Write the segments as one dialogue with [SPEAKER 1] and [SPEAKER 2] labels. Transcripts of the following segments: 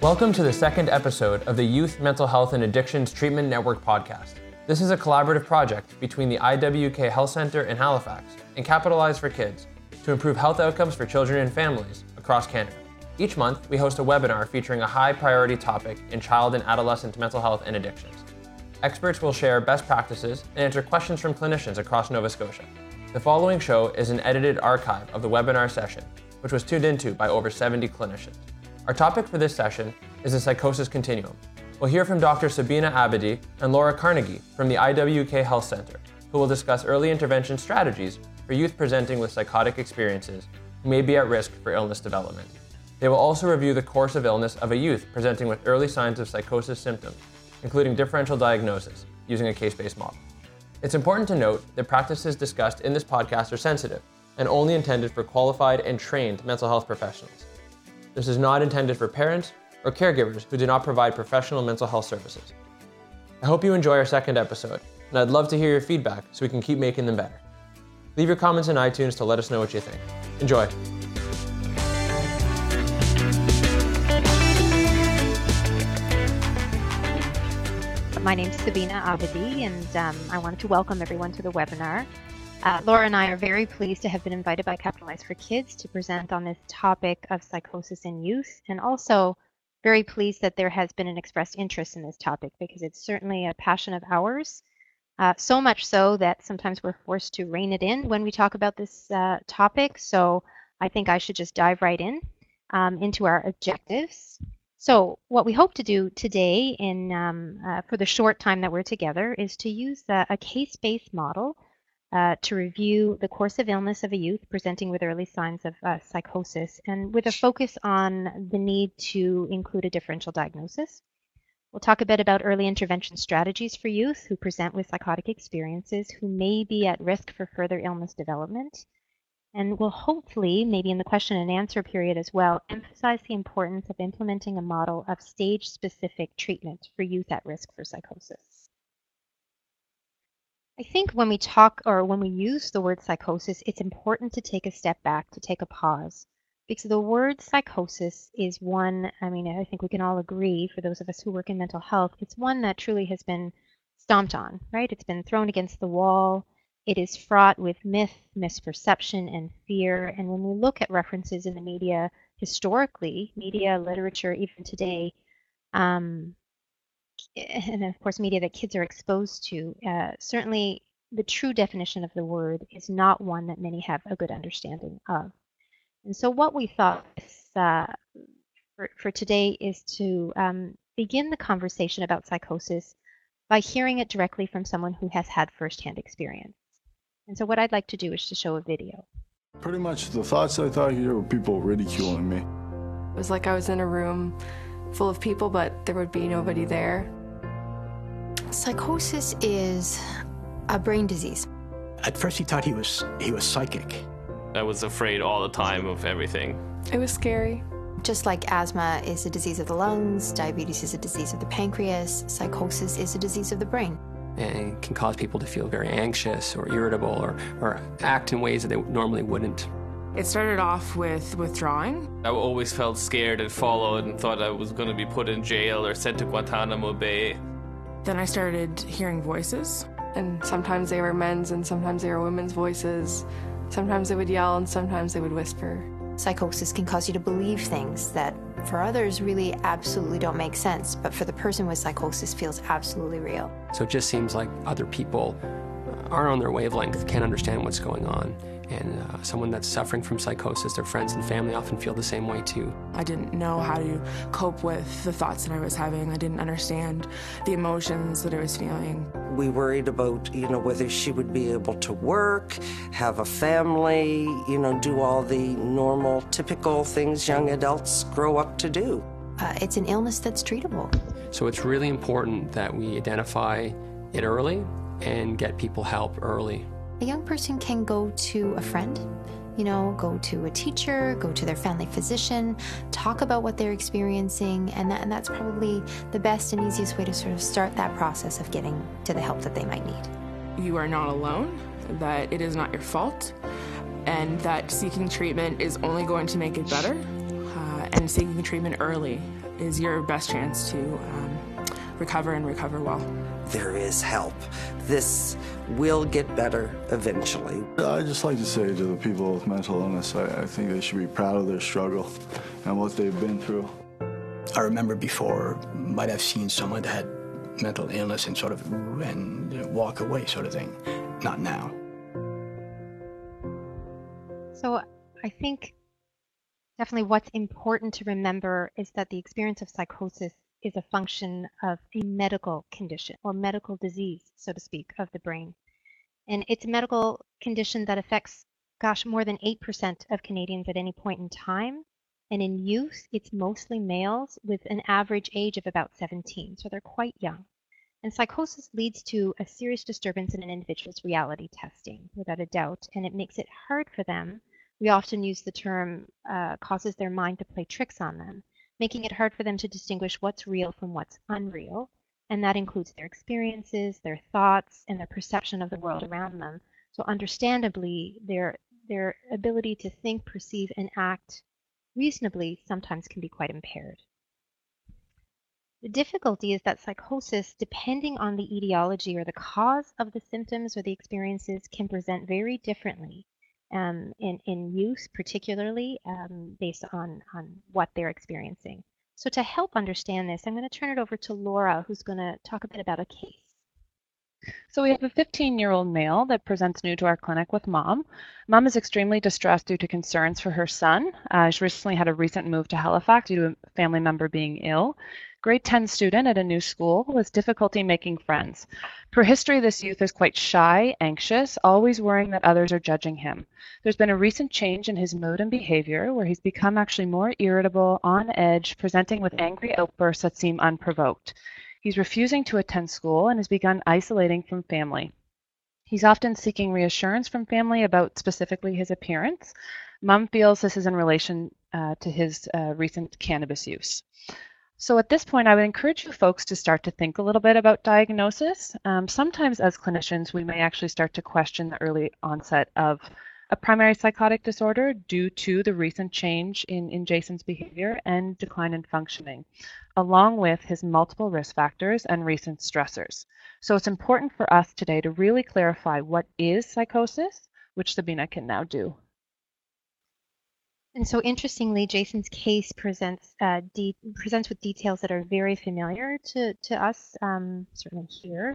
[SPEAKER 1] Welcome to the second episode of the Youth Mental Health and Addictions Treatment Network podcast. This is a collaborative project between the IWK Health Centre in Halifax and Capitalize for Kids to improve health outcomes for children and families across Canada. Each month, we host a webinar featuring a high priority topic in child and adolescent mental health and addictions. Experts will share best practices and answer questions from clinicians across Nova Scotia. The following show is an edited archive of the webinar session, which was tuned into by over 70 clinicians. Our topic for this session is the psychosis continuum. We'll hear from Dr. Sabina Abedi and Laura Carnegie from the IWK Health Centre, who will discuss early intervention strategies for youth presenting with psychotic experiences who may be at risk for illness development. They will also review the course of illness of a youth presenting with early signs of psychosis symptoms, including differential diagnosis, using a case based model. It's important to note that practices discussed in this podcast are sensitive and only intended for qualified and trained mental health professionals. This is not intended for parents or caregivers who do not provide professional mental health services. I hope you enjoy our second episode, and I'd love to hear your feedback so we can keep making them better. Leave your comments in iTunes to let us know what you think. Enjoy.
[SPEAKER 2] My name is Sabina Abedi, and um, I wanted to welcome everyone to the webinar. Uh, Laura and I are very pleased to have been invited by Capitalize for Kids to present on this topic of psychosis in youth, and also very pleased that there has been an expressed interest in this topic because it's certainly a passion of ours. Uh, so much so that sometimes we're forced to rein it in when we talk about this uh, topic. So I think I should just dive right in um, into our objectives. So what we hope to do today in um, uh, for the short time that we're together is to use the, a case-based model uh, to review the course of illness of a youth presenting with early signs of uh, psychosis and with a focus on the need to include a differential diagnosis. We'll talk a bit about early intervention strategies for youth who present with psychotic experiences who may be at risk for further illness development. And we'll hopefully, maybe in the question and answer period as well, emphasize the importance of implementing a model of stage specific treatment for youth at risk for psychosis. I think when we talk or when we use the word psychosis, it's important to take a step back, to take a pause. Because the word psychosis is one, I mean, I think we can all agree, for those of us who work in mental health, it's one that truly has been stomped on, right? It's been thrown against the wall. It is fraught with myth, misperception, and fear. And when we look at references in the media historically, media, literature, even today, um, and of course, media that kids are exposed to, uh, certainly the true definition of the word is not one that many have a good understanding of. And so, what we thought uh, for, for today is to um, begin the conversation about psychosis by hearing it directly from someone who has had firsthand experience. And so what I'd like to do is to show a video.
[SPEAKER 3] Pretty much the thoughts I thought here were people ridiculing me.
[SPEAKER 4] It was like I was in a room full of people, but there would be nobody there.
[SPEAKER 5] Psychosis is a brain disease.
[SPEAKER 6] At first he thought he was he was psychic.
[SPEAKER 7] I was afraid all the time of everything.
[SPEAKER 4] It was scary.
[SPEAKER 5] Just like asthma is a disease of the lungs, diabetes is a disease of the pancreas, psychosis is a disease of the brain
[SPEAKER 8] and can cause people to feel very anxious or irritable or, or act in ways that they normally wouldn't.
[SPEAKER 9] It started off with withdrawing.
[SPEAKER 7] I always felt scared and followed and thought I was going to be put in jail or sent to Guantanamo Bay.
[SPEAKER 9] Then I started hearing voices.
[SPEAKER 4] And sometimes they were men's and sometimes they were women's voices. Sometimes they would yell and sometimes they would whisper.
[SPEAKER 5] Psychosis can cause you to believe things that for others really absolutely don't make sense, but for the person with psychosis feels absolutely real.
[SPEAKER 8] So it just seems like other people aren't on their wavelength, can't understand what's going on. And uh, someone that's suffering from psychosis, their friends and family often feel the same way too.
[SPEAKER 9] I didn't know how to cope with the thoughts that I was having. I didn't understand the emotions that I was feeling.
[SPEAKER 10] We worried about, you know, whether she would be able to work, have a family, you know, do all the normal, typical things young adults grow up to do.
[SPEAKER 5] Uh, it's an illness that's treatable.
[SPEAKER 8] So it's really important that we identify it early and get people help early.
[SPEAKER 5] A young person can go to a friend, you know, go to a teacher, go to their family physician, talk about what they're experiencing, and, that, and that's probably the best and easiest way to sort of start that process of getting to the help that they might need.
[SPEAKER 9] You are not alone, that it is not your fault, and that seeking treatment is only going to make it better, uh, and seeking treatment early is your best chance to um, recover and recover well.
[SPEAKER 10] There is help. This will get better eventually.
[SPEAKER 3] I just like to say to the people with mental illness, I, I think they should be proud of their struggle and what they've been through.
[SPEAKER 6] I remember before might have seen someone that had mental illness and sort of and walk away sort of thing. Not now.
[SPEAKER 2] So I think definitely what's important to remember is that the experience of psychosis is a function of a medical condition or medical disease, so to speak, of the brain. And it's a medical condition that affects, gosh, more than 8% of Canadians at any point in time. And in youth, it's mostly males with an average age of about 17, so they're quite young. And psychosis leads to a serious disturbance in an individual's reality testing, without a doubt, and it makes it hard for them. We often use the term uh, causes their mind to play tricks on them making it hard for them to distinguish what's real from what's unreal. And that includes their experiences, their thoughts, and their perception of the world around them. So understandably, their their ability to think, perceive, and act reasonably sometimes can be quite impaired. The difficulty is that psychosis, depending on the etiology or the cause of the symptoms or the experiences, can present very differently um, in, in youth, particularly um, based on, on what they're experiencing. So to help understand this, I'm going to turn it over to Laura, who's going to talk a bit about a case.
[SPEAKER 11] So we have a 15-year-old male that presents new to our clinic with mom. Mom is extremely distressed due to concerns for her son. Uh, she recently had a recent move to Halifax due to a family member being ill grade 10 student at a new school with difficulty making friends. Per history, this youth is quite shy, anxious, always worrying that others are judging him. There's been a recent change in his mood and behavior where he's become actually more irritable, on edge, presenting with angry outbursts that seem unprovoked. He's refusing to attend school and has begun isolating from family. He's often seeking reassurance from family about specifically his appearance. Mom feels this is in relation uh, to his uh, recent cannabis use. So at this point, I would encourage you folks to start to think a little bit about diagnosis. Um, sometimes as clinicians, we may actually start to question the early onset of a primary psychotic disorder due to the recent change in, in Jason's behavior and decline in functioning, along with his multiple risk factors and recent stressors. So it's important for us today to really clarify what is psychosis, which Sabina can now do.
[SPEAKER 2] And so interestingly, Jason's case presents uh, de- presents with details that are very familiar to, to us, um, certainly here,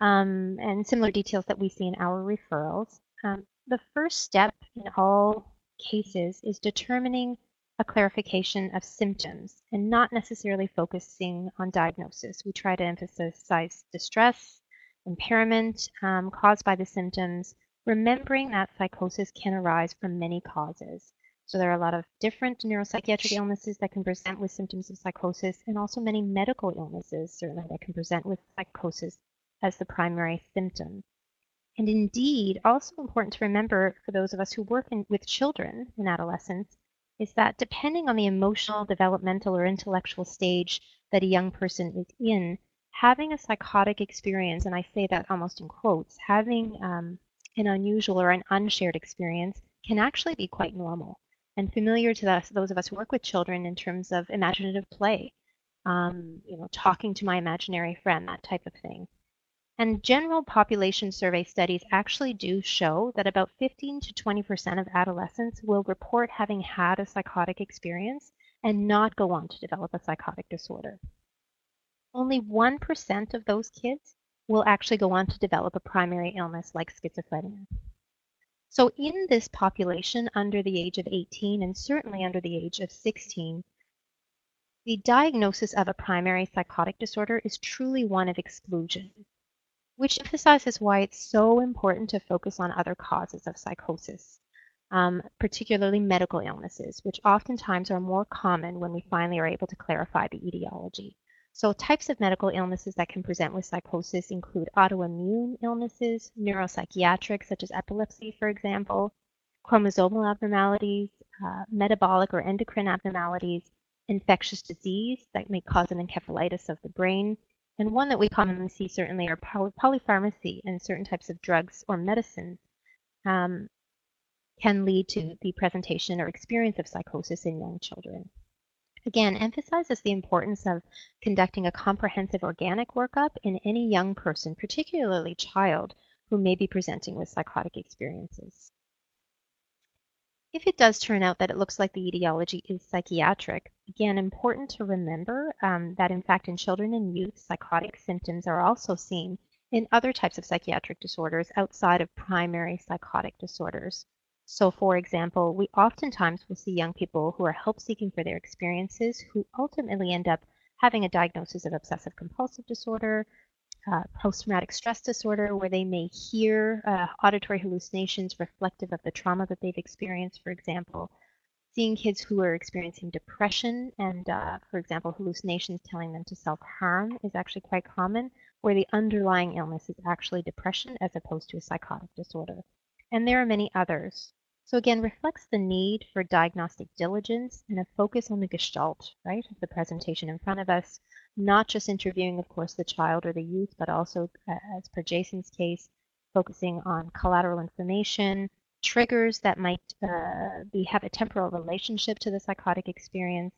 [SPEAKER 2] um, and similar details that we see in our referrals. Um, the first step in all cases is determining a clarification of symptoms and not necessarily focusing on diagnosis. We try to emphasize distress, impairment um, caused by the symptoms, remembering that psychosis can arise from many causes. So there are a lot of different neuropsychiatric illnesses that can present with symptoms of psychosis and also many medical illnesses certainly that can present with psychosis as the primary symptom. And indeed, also important to remember for those of us who work in, with children and adolescents is that depending on the emotional, developmental, or intellectual stage that a young person is in, having a psychotic experience, and I say that almost in quotes, having um, an unusual or an unshared experience can actually be quite normal and familiar to us, those of us who work with children in terms of imaginative play, um, you know, talking to my imaginary friend, that type of thing. And general population survey studies actually do show that about 15 to 20% of adolescents will report having had a psychotic experience and not go on to develop a psychotic disorder. Only 1% of those kids will actually go on to develop a primary illness like schizophrenia. So in this population under the age of 18 and certainly under the age of 16, the diagnosis of a primary psychotic disorder is truly one of exclusion, which emphasizes why it's so important to focus on other causes of psychosis, um, particularly medical illnesses, which oftentimes are more common when we finally are able to clarify the etiology. So types of medical illnesses that can present with psychosis include autoimmune illnesses, neuropsychiatric, such as epilepsy, for example, chromosomal abnormalities, uh, metabolic or endocrine abnormalities, infectious disease that may cause an encephalitis of the brain, and one that we commonly see certainly are poly polypharmacy and certain types of drugs or medicines um, can lead to the presentation or experience of psychosis in young children. Again emphasizes the importance of conducting a comprehensive organic workup in any young person, particularly child, who may be presenting with psychotic experiences. If it does turn out that it looks like the etiology is psychiatric, again, important to remember um, that in fact in children and youth, psychotic symptoms are also seen in other types of psychiatric disorders outside of primary psychotic disorders. So for example, we oftentimes will see young people who are help seeking for their experiences who ultimately end up having a diagnosis of obsessive compulsive disorder, uh, post-traumatic stress disorder, where they may hear uh, auditory hallucinations reflective of the trauma that they've experienced, for example. Seeing kids who are experiencing depression and, uh, for example, hallucinations telling them to self-harm is actually quite common, where the underlying illness is actually depression as opposed to a psychotic disorder. And there are many others. So again, reflects the need for diagnostic diligence and a focus on the gestalt, right, of the presentation in front of us, not just interviewing, of course, the child or the youth, but also, as per Jason's case, focusing on collateral information, triggers that might uh, be have a temporal relationship to the psychotic experience,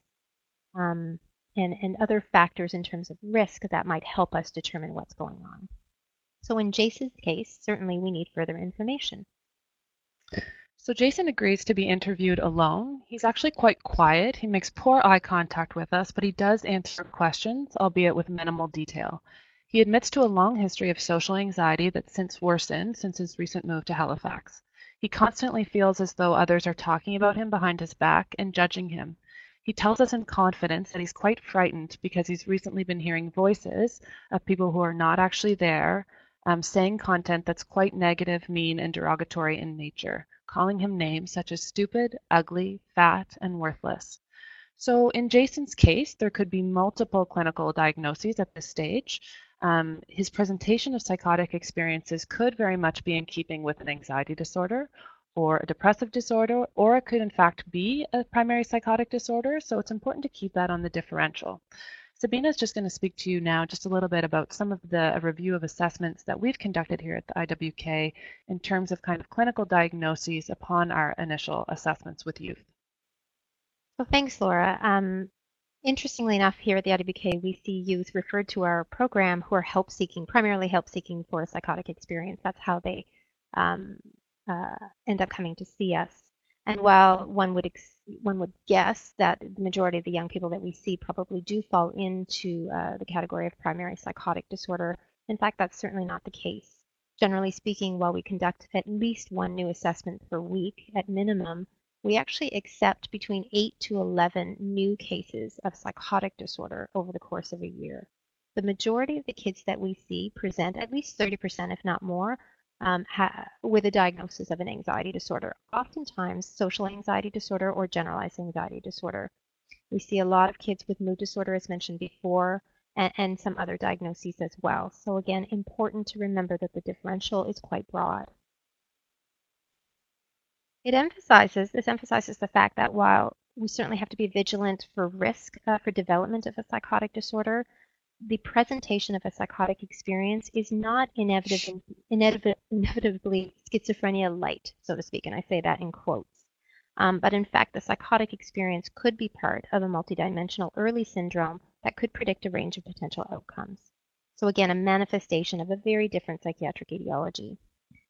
[SPEAKER 2] um, and, and other factors in terms of risk that might help us determine what's going on. So in Jason's case, certainly we need further information.
[SPEAKER 11] So Jason agrees to be interviewed alone. He's actually quite quiet. He makes poor eye contact with us, but he does answer questions, albeit with minimal detail. He admits to a long history of social anxiety that's since worsened since his recent move to Halifax. He constantly feels as though others are talking about him behind his back and judging him. He tells us in confidence that he's quite frightened because he's recently been hearing voices of people who are not actually there um, saying content that's quite negative, mean, and derogatory in nature calling him names such as stupid, ugly, fat, and worthless. So in Jason's case, there could be multiple clinical diagnoses at this stage. Um, his presentation of psychotic experiences could very much be in keeping with an anxiety disorder or a depressive disorder, or it could in fact be a primary psychotic disorder. So it's important to keep that on the differential. Sabina is just going to speak to you now just a little bit about some of the review of assessments that we've conducted here at the IWK in terms of kind of clinical diagnoses upon our initial assessments with youth.
[SPEAKER 2] Well, thanks, Laura. Um, interestingly enough, here at the IWK, we see youth referred to our program who are help seeking, primarily help seeking for a psychotic experience. That's how they um, uh, end up coming to see us. And while one would one would guess that the majority of the young people that we see probably do fall into uh, the category of primary psychotic disorder, in fact, that's certainly not the case. Generally speaking, while we conduct at least one new assessment per week at minimum, we actually accept between 8 to 11 new cases of psychotic disorder over the course of a year. The majority of the kids that we see present, at least 30%, if not more, um, with a diagnosis of an anxiety disorder, oftentimes social anxiety disorder or generalized anxiety disorder. We see a lot of kids with mood disorder, as mentioned before, and, and some other diagnoses as well. So again, important to remember that the differential is quite broad. It emphasizes, this emphasizes the fact that while we certainly have to be vigilant for risk uh, for development of a psychotic disorder, the presentation of a psychotic experience is not inevitably, inevitably schizophrenia light, so to speak, and I say that in quotes. Um, but in fact, the psychotic experience could be part of a multidimensional early syndrome that could predict a range of potential outcomes. So again, a manifestation of a very different psychiatric etiology.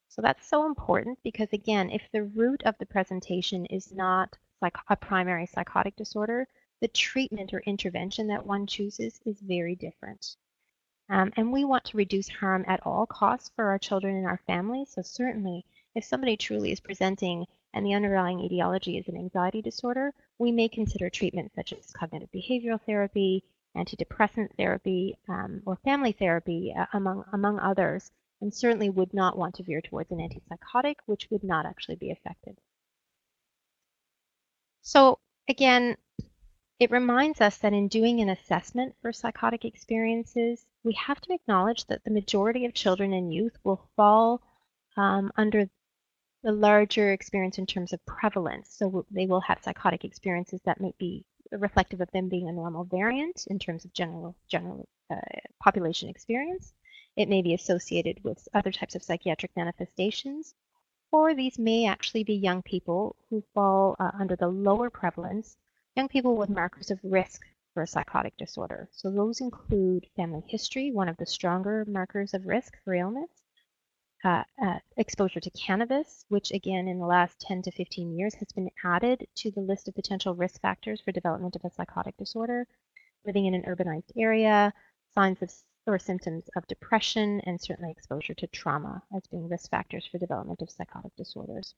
[SPEAKER 2] So that's so important because again, if the root of the presentation is not like a primary psychotic disorder, the treatment or intervention that one chooses is very different. Um, and we want to reduce harm at all costs for our children and our families. So certainly, if somebody truly is presenting and the underlying etiology is an anxiety disorder, we may consider treatments such as cognitive behavioral therapy, antidepressant therapy, um, or family therapy, uh, among, among others, and certainly would not want to veer towards an antipsychotic, which would not actually be effective. So again, it reminds us that in doing an assessment for psychotic experiences, we have to acknowledge that the majority of children and youth will fall um, under the larger experience in terms of prevalence. So they will have psychotic experiences that may be reflective of them being a normal variant in terms of general general uh, population experience. It may be associated with other types of psychiatric manifestations, or these may actually be young people who fall uh, under the lower prevalence young people with markers of risk for a psychotic disorder. So those include family history, one of the stronger markers of risk for illness, uh, uh, exposure to cannabis, which again in the last 10 to 15 years has been added to the list of potential risk factors for development of a psychotic disorder, living in an urbanized area, signs of or symptoms of depression, and certainly exposure to trauma as being risk factors for development of psychotic disorders.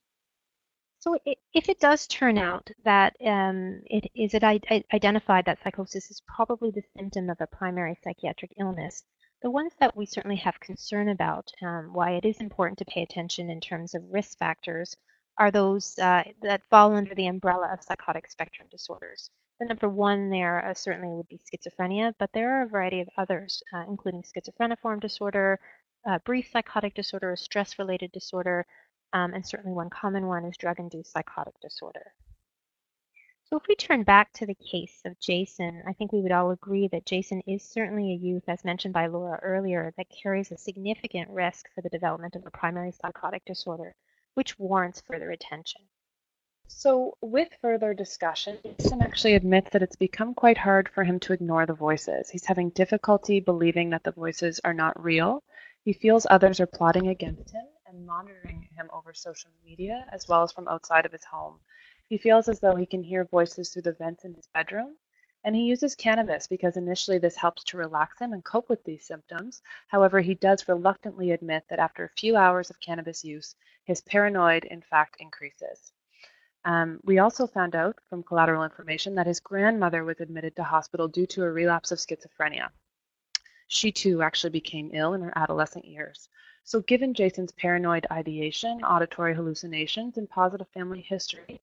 [SPEAKER 2] So if it does turn out that um, it is it identified that psychosis is probably the symptom of a primary psychiatric illness, the ones that we certainly have concern about, um, why it is important to pay attention in terms of risk factors, are those uh, that fall under the umbrella of psychotic spectrum disorders. The number one there uh, certainly would be schizophrenia, but there are a variety of others, uh, including schizophreniform disorder, uh, brief psychotic disorder, a stress-related disorder, um, and certainly one common one is drug-induced psychotic disorder. So if we turn back to the case of Jason, I think we would all agree that Jason is certainly a youth, as mentioned by Laura earlier, that carries a significant risk for the development of a primary psychotic disorder, which warrants further attention.
[SPEAKER 11] So, with further discussion, Jason actually admits that it's become quite hard for him to ignore the voices. He's having difficulty believing that the voices are not real. He feels others are plotting against him monitoring him over social media as well as from outside of his home. He feels as though he can hear voices through the vents in his bedroom, and he uses cannabis because initially this helps to relax him and cope with these symptoms. However, he does reluctantly admit that after a few hours of cannabis use, his paranoid in fact increases. Um, we also found out from collateral information that his grandmother was admitted to hospital due to a relapse of schizophrenia. She too actually became ill in her adolescent years. So given Jason's paranoid ideation, auditory hallucinations, and positive family history,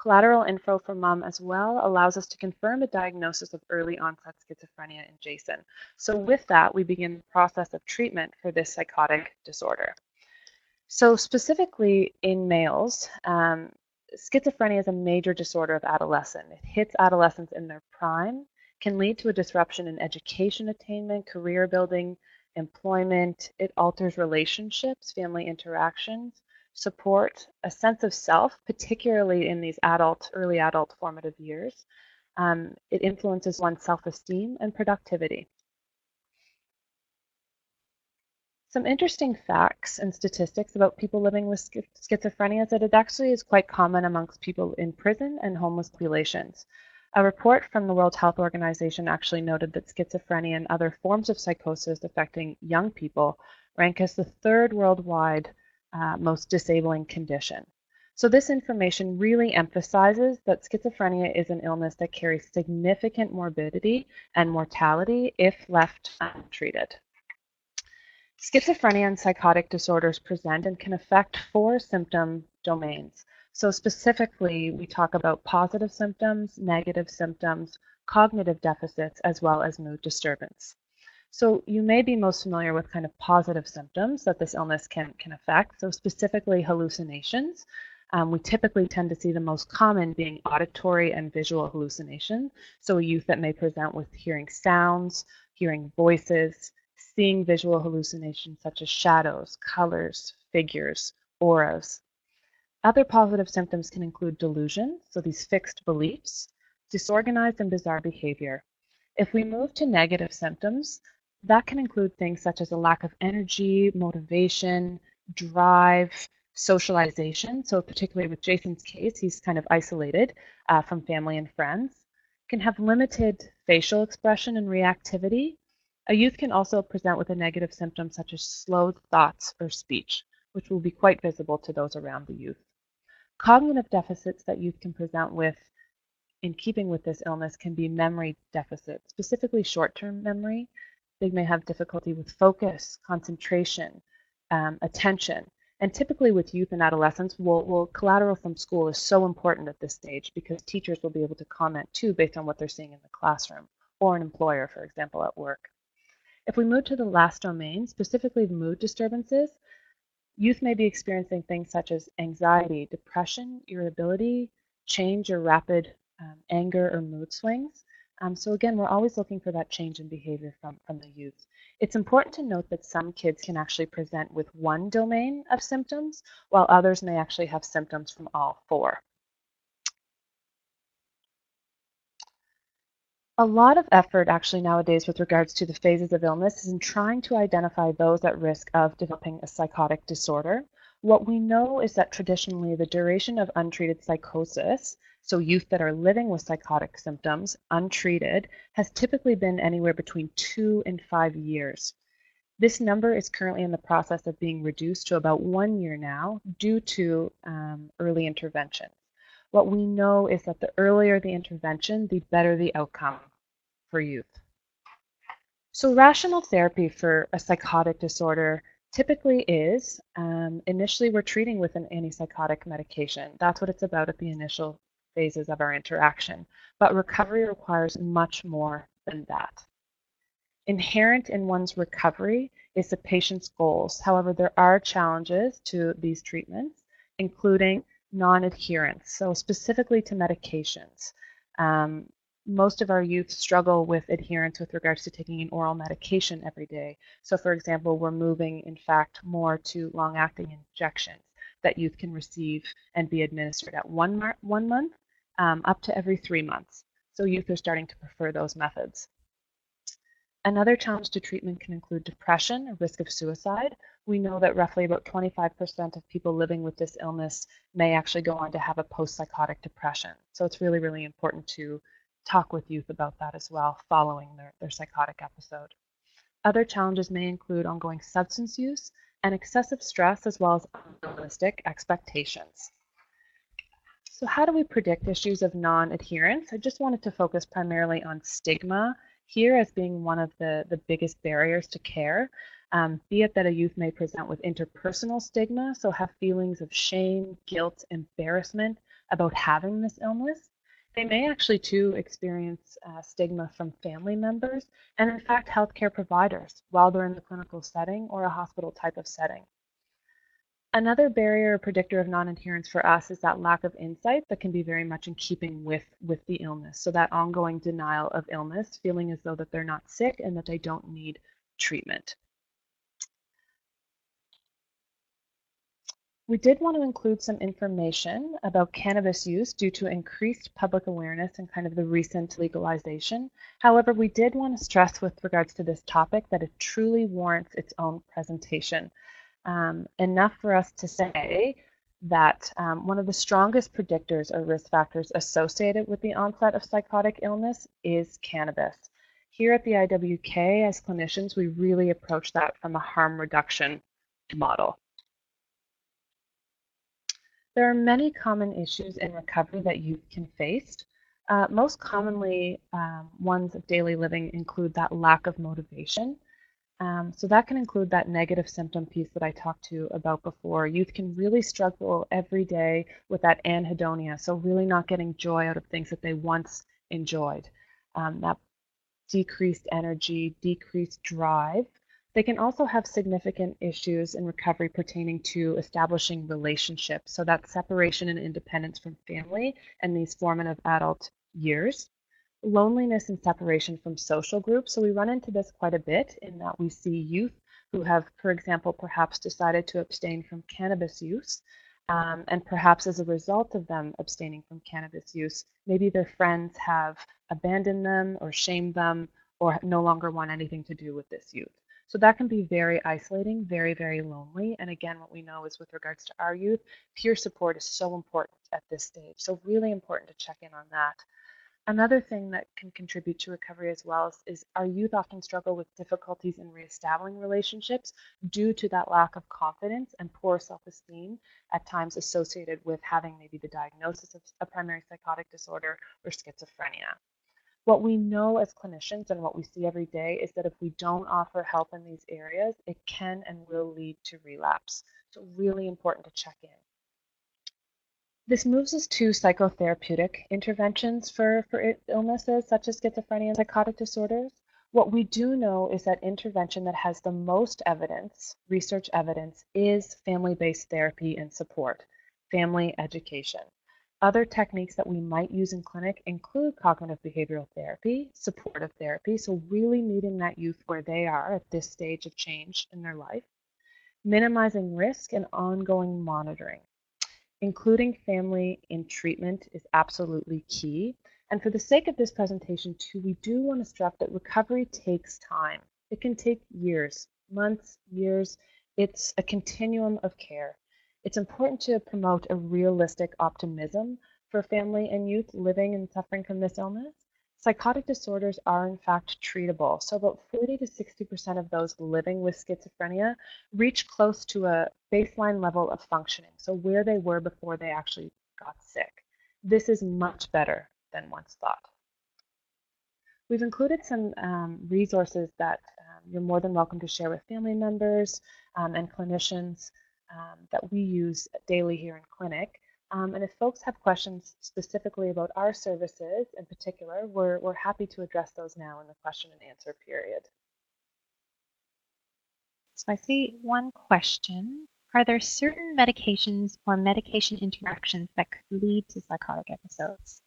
[SPEAKER 11] collateral info from mom as well allows us to confirm a diagnosis of early onset schizophrenia in Jason. So with that, we begin the process of treatment for this psychotic disorder. So specifically in males, um, schizophrenia is a major disorder of adolescence. It hits adolescents in their prime, can lead to a disruption in education attainment, career building, employment, it alters relationships, family interactions, support, a sense of self, particularly in these adult, early adult formative years. Um, it influences one's self-esteem and productivity. Some interesting facts and statistics about people living with schizophrenia is that it actually is quite common amongst people in prison and homeless populations. A report from the World Health Organization actually noted that schizophrenia and other forms of psychosis affecting young people rank as the third worldwide uh, most disabling condition. So this information really emphasizes that schizophrenia is an illness that carries significant morbidity and mortality if left untreated. Schizophrenia and psychotic disorders present and can affect four symptom domains. So specifically, we talk about positive symptoms, negative symptoms, cognitive deficits, as well as mood disturbance. So you may be most familiar with kind of positive symptoms that this illness can, can affect. So specifically hallucinations. Um, we typically tend to see the most common being auditory and visual hallucination. So a youth that may present with hearing sounds, hearing voices, seeing visual hallucinations such as shadows, colors, figures, auras, other positive symptoms can include delusions, so these fixed beliefs, disorganized and bizarre behavior. If we move to negative symptoms, that can include things such as a lack of energy, motivation, drive, socialization. So, particularly with Jason's case, he's kind of isolated uh, from family and friends. Can have limited facial expression and reactivity. A youth can also present with a negative symptom such as slowed thoughts or speech, which will be quite visible to those around the youth. Cognitive deficits that youth can present with in keeping with this illness can be memory deficits, specifically short-term memory. They may have difficulty with focus, concentration, um, attention. And typically with youth and adolescents, well, well, collateral from school is so important at this stage because teachers will be able to comment too based on what they're seeing in the classroom or an employer, for example, at work. If we move to the last domain, specifically mood disturbances, Youth may be experiencing things such as anxiety, depression, irritability, change or rapid um, anger or mood swings. Um, so again, we're always looking for that change in behavior from, from the youth. It's important to note that some kids can actually present with one domain of symptoms, while others may actually have symptoms from all four. A lot of effort actually nowadays with regards to the phases of illness is in trying to identify those at risk of developing a psychotic disorder. What we know is that traditionally the duration of untreated psychosis, so youth that are living with psychotic symptoms untreated, has typically been anywhere between two and five years. This number is currently in the process of being reduced to about one year now due to um, early intervention. What we know is that the earlier the intervention, the better the outcome for youth. So, rational therapy for a psychotic disorder typically is um, initially we're treating with an antipsychotic medication. That's what it's about at the initial phases of our interaction. But recovery requires much more than that. Inherent in one's recovery is the patient's goals. However, there are challenges to these treatments, including non adherence, so specifically to medications. Um, most of our youth struggle with adherence with regards to taking an oral medication every day. So, for example, we're moving, in fact, more to long acting injections that youth can receive and be administered at one, mar- one month um, up to every three months. So, youth are starting to prefer those methods. Another challenge to treatment can include depression, risk of suicide. We know that roughly about 25% of people living with this illness may actually go on to have a post psychotic depression. So, it's really, really important to talk with youth about that as well following their, their psychotic episode. Other challenges may include ongoing substance use and excessive stress, as well as unrealistic expectations. So, how do we predict issues of non adherence? I just wanted to focus primarily on stigma here as being one of the, the biggest barriers to care. Um, be it that a youth may present with interpersonal stigma, so have feelings of shame, guilt, embarrassment about having this illness, they may actually, too, experience uh, stigma from family members and, in fact, healthcare providers while they're in the clinical setting or a hospital type of setting. Another barrier or predictor of non-adherence for us is that lack of insight that can be very much in keeping with, with the illness. So that ongoing denial of illness, feeling as though that they're not sick and that they don't need treatment. We did want to include some information about cannabis use due to increased public awareness and kind of the recent legalization. However, we did want to stress with regards to this topic that it truly warrants its own presentation. Um, enough for us to say that um, one of the strongest predictors or risk factors associated with the onset of psychotic illness is cannabis. Here at the IWK, as clinicians, we really approach that from a harm reduction model. There are many common issues in recovery that youth can face. Uh, most commonly, um, ones of daily living include that lack of motivation. Um, so that can include that negative symptom piece that I talked to about before. Youth can really struggle every day with that anhedonia, so really not getting joy out of things that they once enjoyed. Um, that decreased energy, decreased drive, they can also have significant issues in recovery pertaining to establishing relationships. So that's separation and independence from family and these formative adult years. Loneliness and separation from social groups. So we run into this quite a bit in that we see youth who have, for example, perhaps decided to abstain from cannabis use. Um, and perhaps as a result of them abstaining from cannabis use, maybe their friends have abandoned them or shamed them or no longer want anything to do with this youth. So that can be very isolating, very, very lonely. And again, what we know is with regards to our youth, peer support is so important at this stage. So really important to check in on that. Another thing that can contribute to recovery as well is, is, our youth often struggle with difficulties in reestablishing relationships due to that lack of confidence and poor self-esteem at times associated with having maybe the diagnosis of a primary psychotic disorder or schizophrenia. What we know as clinicians and what we see every day is that if we don't offer help in these areas, it can and will lead to relapse. So, really important to check in. This moves us to psychotherapeutic interventions for, for illnesses such as schizophrenia and psychotic disorders. What we do know is that intervention that has the most evidence, research evidence, is family based therapy and support, family education. Other techniques that we might use in clinic include cognitive behavioral therapy, supportive therapy, so really meeting that youth where they are at this stage of change in their life, minimizing risk and ongoing monitoring. Including family in treatment is absolutely key. And for the sake of this presentation too, we do want to stress that recovery takes time. It can take years, months, years. It's a continuum of care. It's important to promote a realistic optimism for family and youth living and suffering from this illness. Psychotic disorders are in fact treatable. So about 40 to 60% of those living with schizophrenia reach close to a baseline level of functioning. So where they were before they actually got sick. This is much better than once thought. We've included some um, resources that um, you're more than welcome to share with family members um, and clinicians um, that we use daily here in clinic. Um, and if folks have questions specifically about our services in particular, we're, we're happy to address those now in the question and answer period.
[SPEAKER 2] So I see one question. Are there certain medications or medication interactions that could lead to psychotic episodes?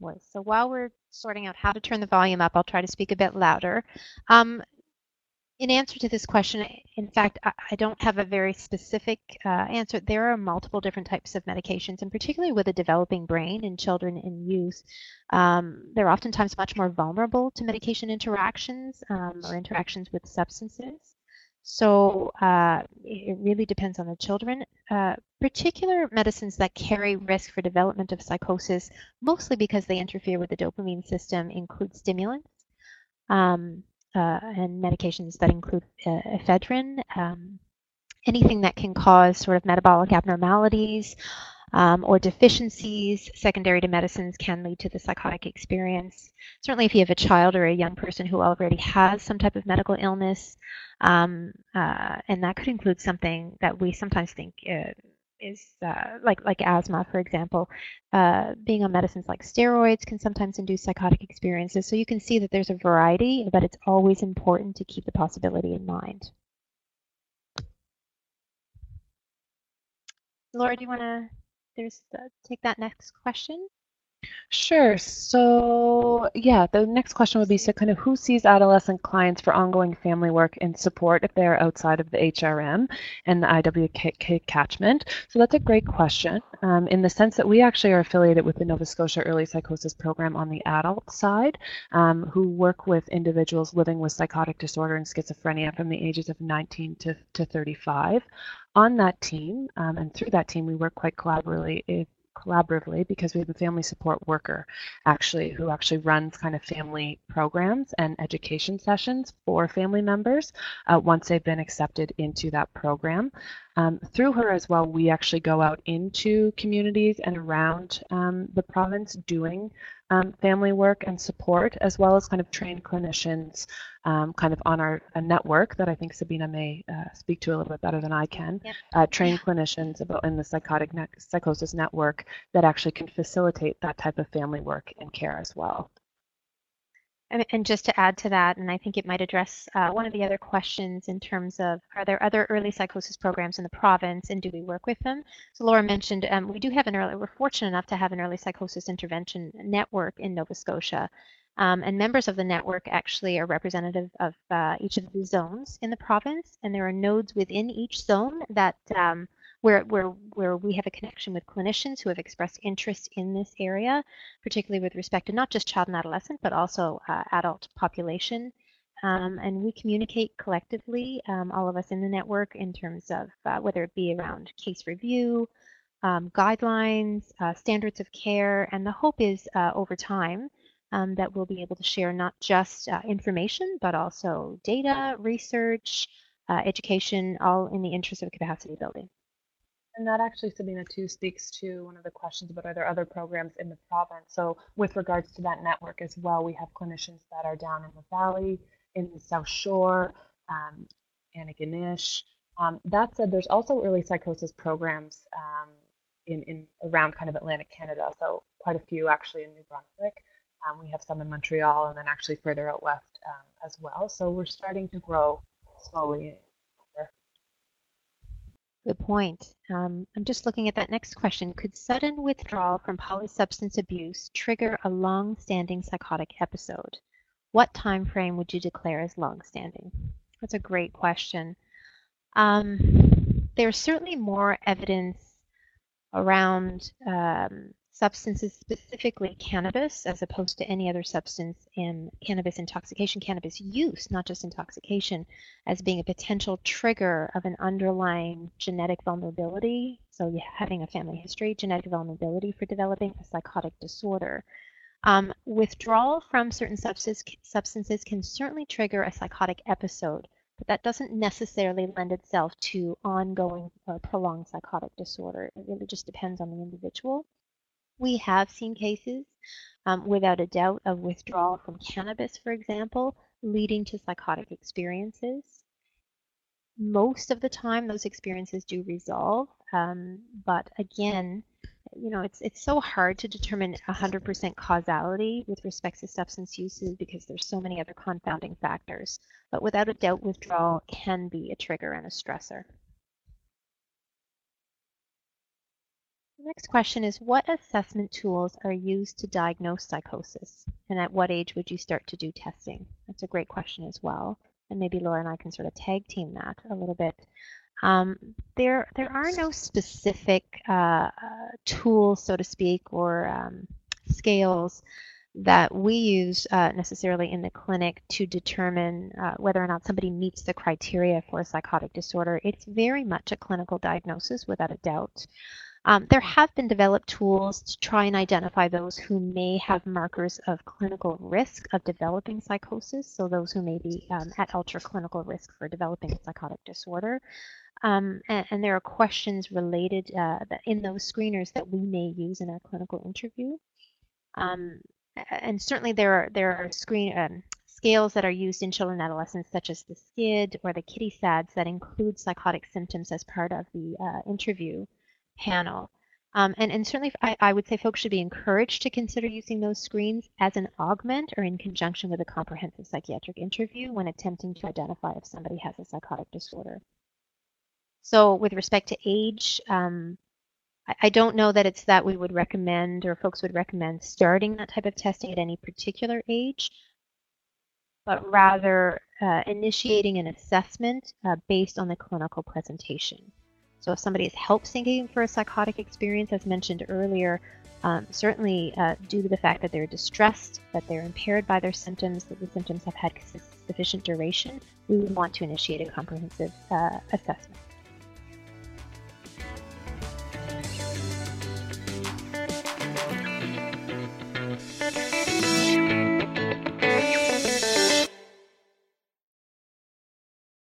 [SPEAKER 2] Voice. So while we're sorting out how to turn the volume up, I'll try to speak a bit louder. Um, in answer to this question, in fact, I don't have a very specific uh, answer. There are multiple different types of medications, and particularly with a developing brain in children and youth, um, they're oftentimes much more vulnerable to medication interactions um, or interactions with substances. So uh, it really depends on the children. Uh, particular medicines that carry risk for development of psychosis, mostly because they interfere with the dopamine system, include stimulants. Um, uh, and medications that include uh, ephedrine, um, anything that can cause sort of metabolic abnormalities um, or deficiencies secondary to medicines can lead to the psychotic experience. Certainly, if you have a child or a young person who already has some type of medical illness, um, uh, and that could include something that we sometimes think uh, is uh, like like asthma, for example. Uh, being on medicines like steroids can sometimes induce psychotic experiences. So you can see that there's a variety, but it's always important to keep the possibility in mind. Laura, do you want to there's uh, take that next question?
[SPEAKER 11] Sure. So, yeah, the next question would be so, kind of who sees adolescent clients for ongoing family work and support if they're outside of the HRM and the IWK catchment? So, that's a great question um, in the sense that we actually are affiliated with the Nova Scotia Early Psychosis Program on the adult side, um, who work with individuals living with psychotic disorder and schizophrenia from the ages of 19 to, to 35 on that team um, and through that team we work quite collaboratively collaboratively because we have a family support worker actually who actually runs kind of family programs and education sessions for family members uh, once they've been accepted into that program. Um, through her as well, we actually go out into communities and around um, the province doing um, family work and support, as well as kind of trained clinicians um, kind of on our a network that I think Sabina may uh, speak to a little bit better than I can. Yep. Uh, trained clinicians about in the psychotic ne- psychosis network that actually can facilitate that type of family work and care as well.
[SPEAKER 2] And, just to add to that, and I think it might address uh, one of the other questions in terms of are there other early psychosis programs in the province and do we work with them? So Laura mentioned um, we do have an early, we're fortunate enough to have an early psychosis intervention network in Nova Scotia. Um, and members of the network actually are representative of uh, each of the zones in the province, and there are nodes within each zone that um, where, where, where we have a connection with clinicians who have expressed interest in this area, particularly with respect to not just child and adolescent, but also uh, adult population. Um, and we communicate collectively, um, all of us in the network, in terms of uh, whether it be around case review, um, guidelines, uh, standards of care, and the hope is uh, over time um, that we'll be able to share not just uh, information, but also data, research, uh, education, all in the interest of capacity building.
[SPEAKER 11] And that actually, Sabina, too, speaks to one of the questions about are there other programs in the province. So with regards to that network as well, we have clinicians that are down in the valley, in the South Shore, um, Antigonish. Um, that said, there's also early psychosis programs um, in, in around kind of Atlantic Canada, so quite a few actually in New Brunswick. Um, we have some in Montreal and then actually further out west um, as well. So we're starting to grow slowly
[SPEAKER 2] Good point. Um, I'm just looking at that next question. Could sudden withdrawal from polysubstance abuse trigger a long-standing psychotic episode? What time frame would you declare as long-standing? That's a great question. Um, there's certainly more evidence around um, substances, specifically cannabis, as opposed to any other substance in cannabis intoxication, cannabis use, not just intoxication, as being a potential trigger of an underlying genetic vulnerability. So, having a family history, genetic vulnerability for developing a psychotic disorder. Um, withdrawal from certain substance, substances can certainly trigger a psychotic episode, but that doesn't necessarily lend itself to ongoing or prolonged psychotic disorder. It really just depends on the individual. We have seen cases, um, without a doubt, of withdrawal from cannabis, for example, leading to psychotic experiences. Most of the time, those experiences do resolve, um, but again, you know, it's it's so hard to determine 100% causality with respect to substance uses because there's so many other confounding factors. But without a doubt, withdrawal can be a trigger and a stressor. Next question is what assessment tools are used to diagnose psychosis? And at what age would you start to do testing? That's a great question as well. And maybe Laura and I can sort of tag team that a little bit. Um, there, there are no specific uh, tools, so to speak, or um, scales that we use uh, necessarily in the clinic to determine uh, whether or not somebody meets the criteria for a psychotic disorder. It's very much a clinical diagnosis, without a doubt. Um, there have been developed tools to try and identify those who may have markers of clinical risk of developing psychosis, so those who may be um, at ultra clinical risk for developing a psychotic disorder. Um, and, and, there are questions related uh, in those screeners that we may use in our clinical interview. Um, and certainly there are there are screen um, scales that are used in children and adolescents, such as the SCID or the Kiddie SADS, that include psychotic symptoms as part of the uh, interview panel. Um, and, and certainly, I, I, would say folks should be encouraged to consider using those screens as an augment or in conjunction with a comprehensive psychiatric interview when attempting to identify if somebody has a psychotic disorder. So, with respect to age, um, I, I don't know that it's that we would recommend or folks would recommend starting that type of testing at any particular age, but rather uh, initiating an assessment uh, based on the clinical presentation. So if somebody is help seeking for a psychotic experience, as mentioned earlier, um, certainly uh, due to the fact that they're distressed, that they're impaired by their symptoms, that the symptoms have had sufficient duration, we would want to initiate a comprehensive uh, assessment.